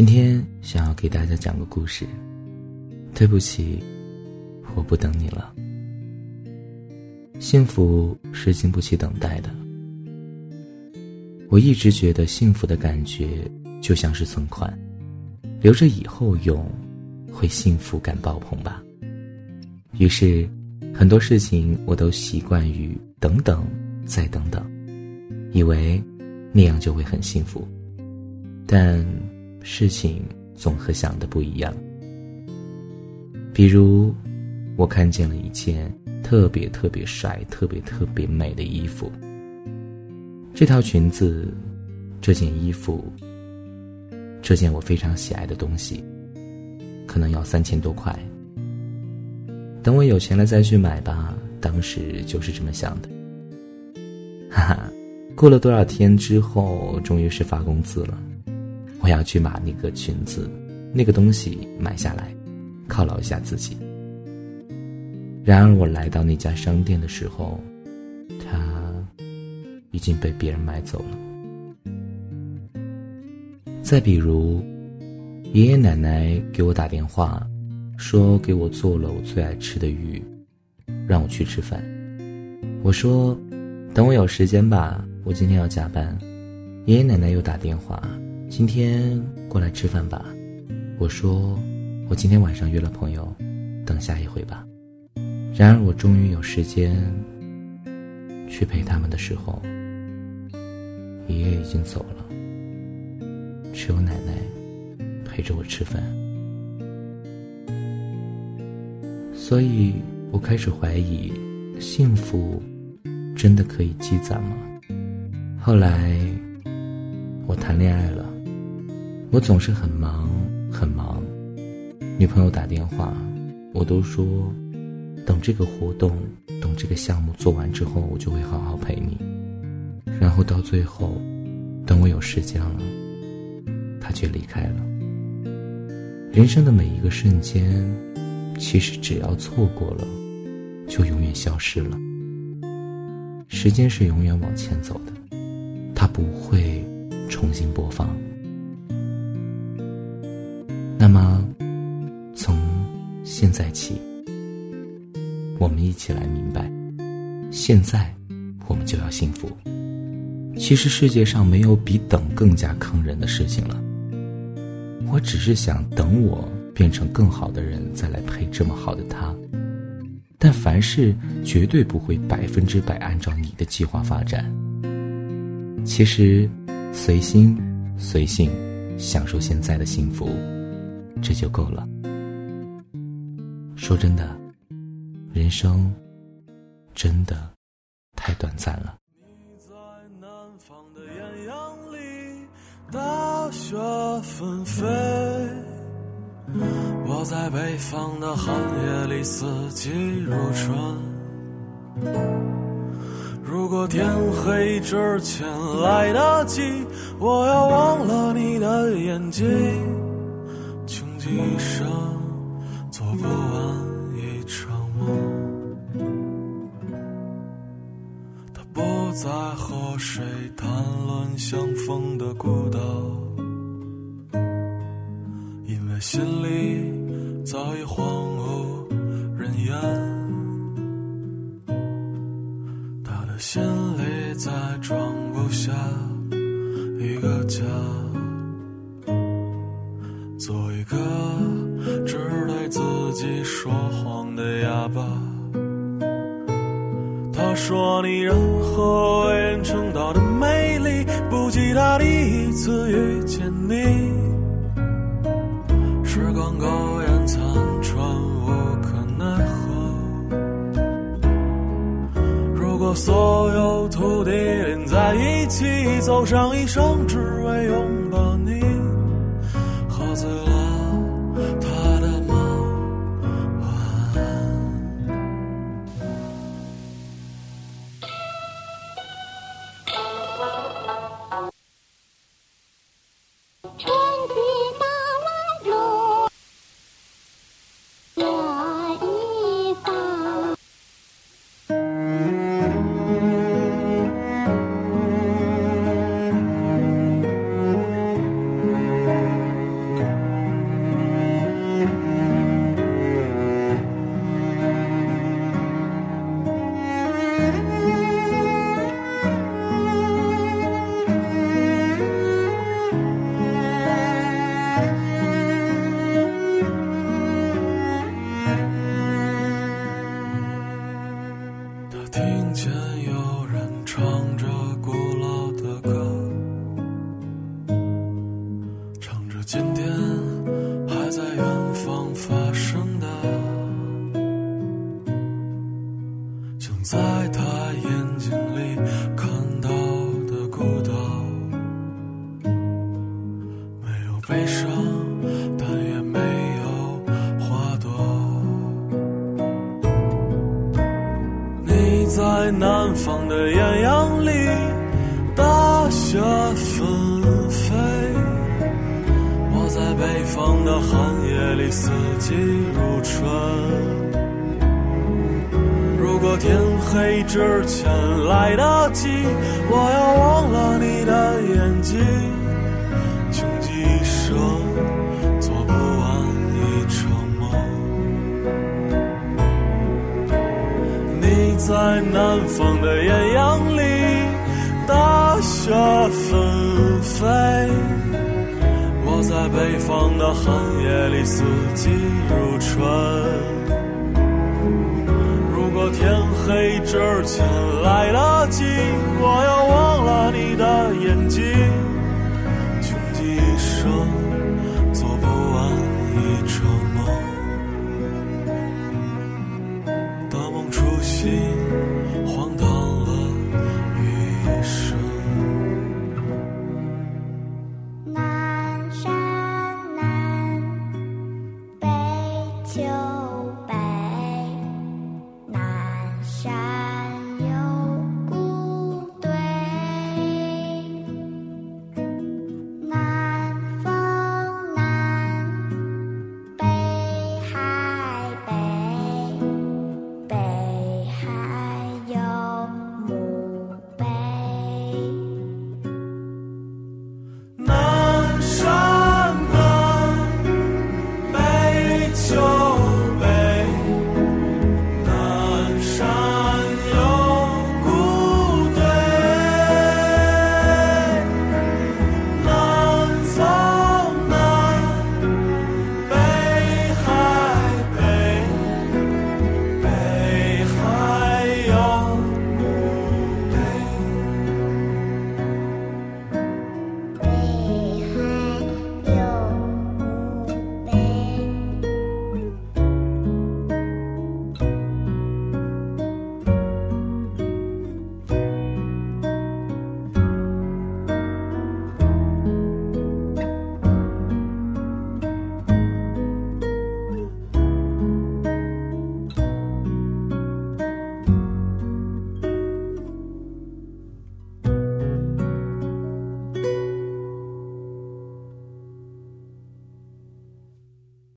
今天想要给大家讲个故事。对不起，我不等你了。幸福是经不起等待的。我一直觉得幸福的感觉就像是存款，留着以后用，会幸福感爆棚吧。于是，很多事情我都习惯于等等再等等，以为那样就会很幸福。但事情总和想的不一样。比如，我看见了一件特别特别帅、特别特别美的衣服。这套裙子，这件衣服，这件我非常喜爱的东西，可能要三千多块。等我有钱了再去买吧。当时就是这么想的。哈哈，过了多少天之后，终于是发工资了。我要去把那个裙子、那个东西买下来，犒劳一下自己。然而，我来到那家商店的时候，它已经被别人买走了。再比如，爷爷奶奶给我打电话，说给我做了我最爱吃的鱼，让我去吃饭。我说，等我有时间吧，我今天要加班。爷爷奶奶又打电话。今天过来吃饭吧，我说，我今天晚上约了朋友，等下一回吧。然而我终于有时间去陪他们的时候，爷爷已经走了，只有奶奶陪着我吃饭。所以我开始怀疑，幸福真的可以积攒吗？后来我谈恋爱了。我总是很忙，很忙。女朋友打电话，我都说等这个活动、等这个项目做完之后，我就会好好陪你。然后到最后，等我有时间了，他却离开了。人生的每一个瞬间，其实只要错过了，就永远消失了。时间是永远往前走的，它不会重新播放。那么，从现在起，我们一起来明白，现在我们就要幸福。其实世界上没有比等更加坑人的事情了。我只是想等我变成更好的人，再来陪这么好的他。但凡事绝对不会百分之百按照你的计划发展。其实，随心随性，享受现在的幸福。这就够了。说真的，人生真的太短暂了。你在南方的艳阳里，大雪纷飞；我在北方的寒夜里，四季如春。如果天黑之前来得及，我要忘了你的眼睛。一生做不完一场梦，他不再和谁谈论相逢的孤岛，因为心里早已荒无人烟。他的心里再装不下一个家。一个只对自己说谎的哑巴。他说你任何为人称道的美丽，不及他第一次遇见你。时光苟延残喘，无可奈何。如果所有土地连在一起，走上一生，只为拥在他眼睛里看到的孤岛没有悲伤但也没有花朵。你在南方的艳阳里大雪纷飞我在北方的寒夜里四季如春。如果天黑之前来得及，我要忘了你的眼睛，穷极一生做不完一场梦。你在南方的艳阳里，大雪纷飞；我在北方的寒夜里，四季如春。天黑之前来得及，